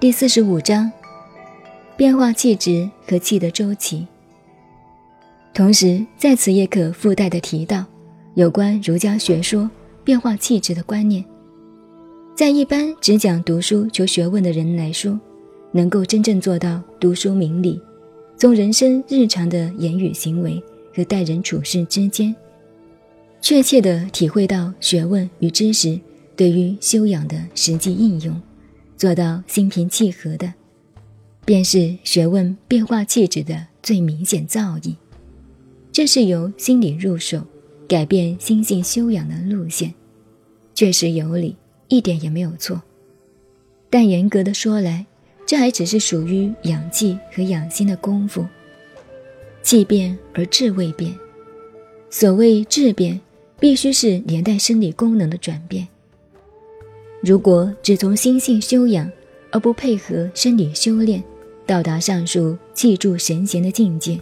第四十五章：变化气质和气的周期。同时，在此也可附带的提到有关儒家学说变化气质的观念。在一般只讲读书求学问的人来说，能够真正做到读书明理，从人生日常的言语行为和待人处事之间，确切地体会到学问与知识对于修养的实际应用。做到心平气和的，便是学问变化气质的最明显造诣。这是由心理入手，改变心性修养的路线，确实有理，一点也没有错。但严格的说来，这还只是属于养气和养心的功夫。气变而志未变，所谓质变，必须是连带生理功能的转变。如果只从心性修养，而不配合生理修炼，到达上述气助神闲的境界，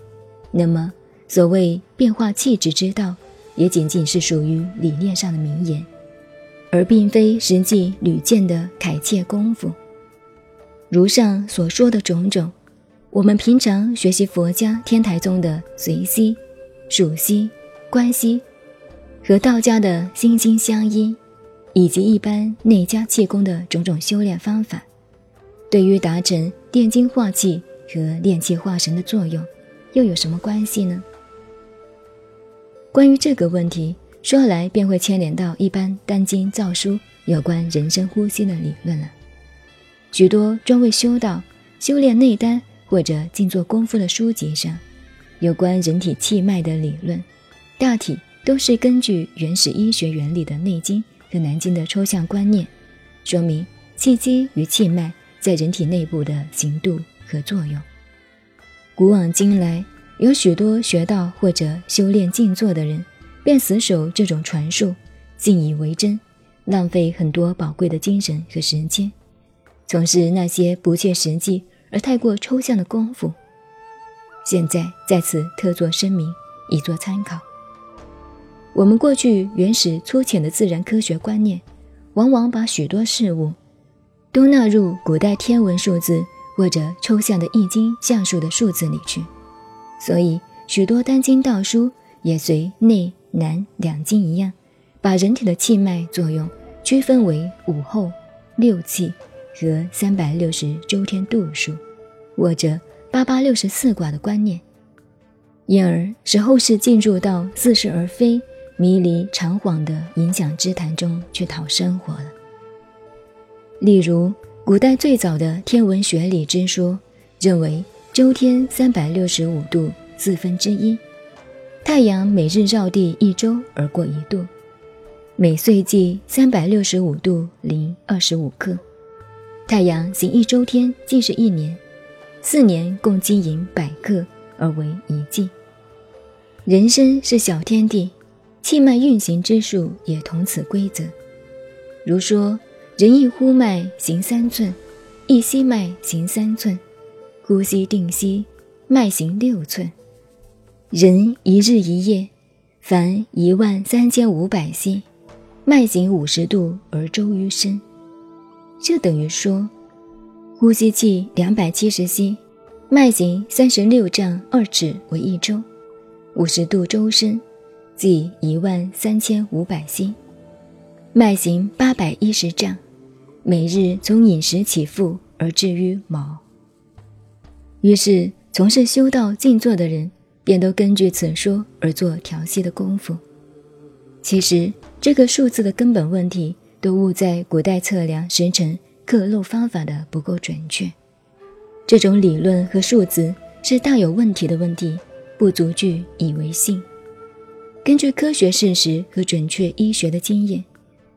那么所谓变化气质之道，也仅仅是属于理念上的名言，而并非实际屡见的凯切功夫。如上所说的种种，我们平常学习佛家天台宗的随息、数息、观息，和道家的心心相依。以及一般内家气功的种种修炼方法，对于达成炼精化气和炼气化神的作用，又有什么关系呢？关于这个问题，说来便会牵连到一般丹经造书有关人生呼吸的理论了。许多专为修道、修炼内丹或者静坐功夫的书籍上，有关人体气脉的理论，大体都是根据原始医学原理的《内经》。和南京的抽象观念，说明气机与气脉在人体内部的行度和作用。古往今来，有许多学道或者修炼静坐的人，便死守这种传述，信以为真，浪费很多宝贵的精神和时间，从事那些不切实际而太过抽象的功夫。现在在此特作声明，以作参考。我们过去原始粗浅的自然科学观念，往往把许多事物都纳入古代天文数字或者抽象的易经象数的数字里去，所以许多丹经道书也随内南两经一样，把人体的气脉作用区分为五候、六气和三百六十周天度数，或者八八六十四卦的观念，因而使后世进入到似是而非。迷离长恍的影响之谈中去讨生活了。例如，古代最早的天文学理之说，认为周天三百六十五度四分之一，太阳每日绕地一周而过一度，每岁计三百六十五度零二十五刻，太阳行一周天即是一年，四年共经营百克而为一季。人生是小天地。气脉运行之术也同此规则。如说，人一呼脉行三寸，一吸脉行三寸，呼吸定息，脉行六寸。人一日一夜，凡一万三千五百息，脉行五十度而周于身。这等于说，呼吸气两百七十息，脉行三十六丈二尺为一周，五十度周身。即一万三千五百息，脉行八百一十丈，每日从饮食起伏而至于卯。于是从事修道静坐的人，便都根据此说而做调息的功夫。其实这个数字的根本问题，都误在古代测量时辰刻漏方法的不够准确。这种理论和数字是大有问题的问题，不足据以为信。根据科学事实和准确医学的经验，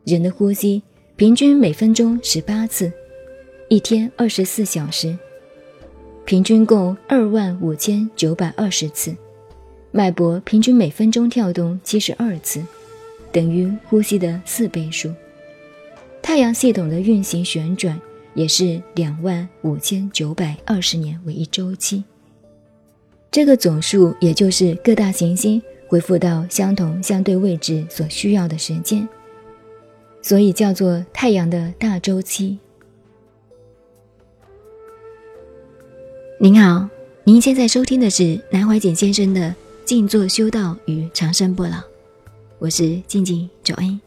人的呼吸平均每分钟十八次，一天二十四小时，平均共二万五千九百二十次。脉搏平均每分钟跳动七十二次，等于呼吸的四倍数。太阳系统的运行旋转也是两万五千九百二十年为一周期。这个总数也就是各大行星。恢复到相同相对位置所需要的时间，所以叫做太阳的大周期。您好，您现在收听的是南怀瑾先生的《静坐修道与长生不老》，我是静静九恩，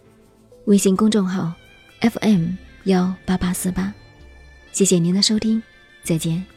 微信公众号 FM 幺八八四八，谢谢您的收听，再见。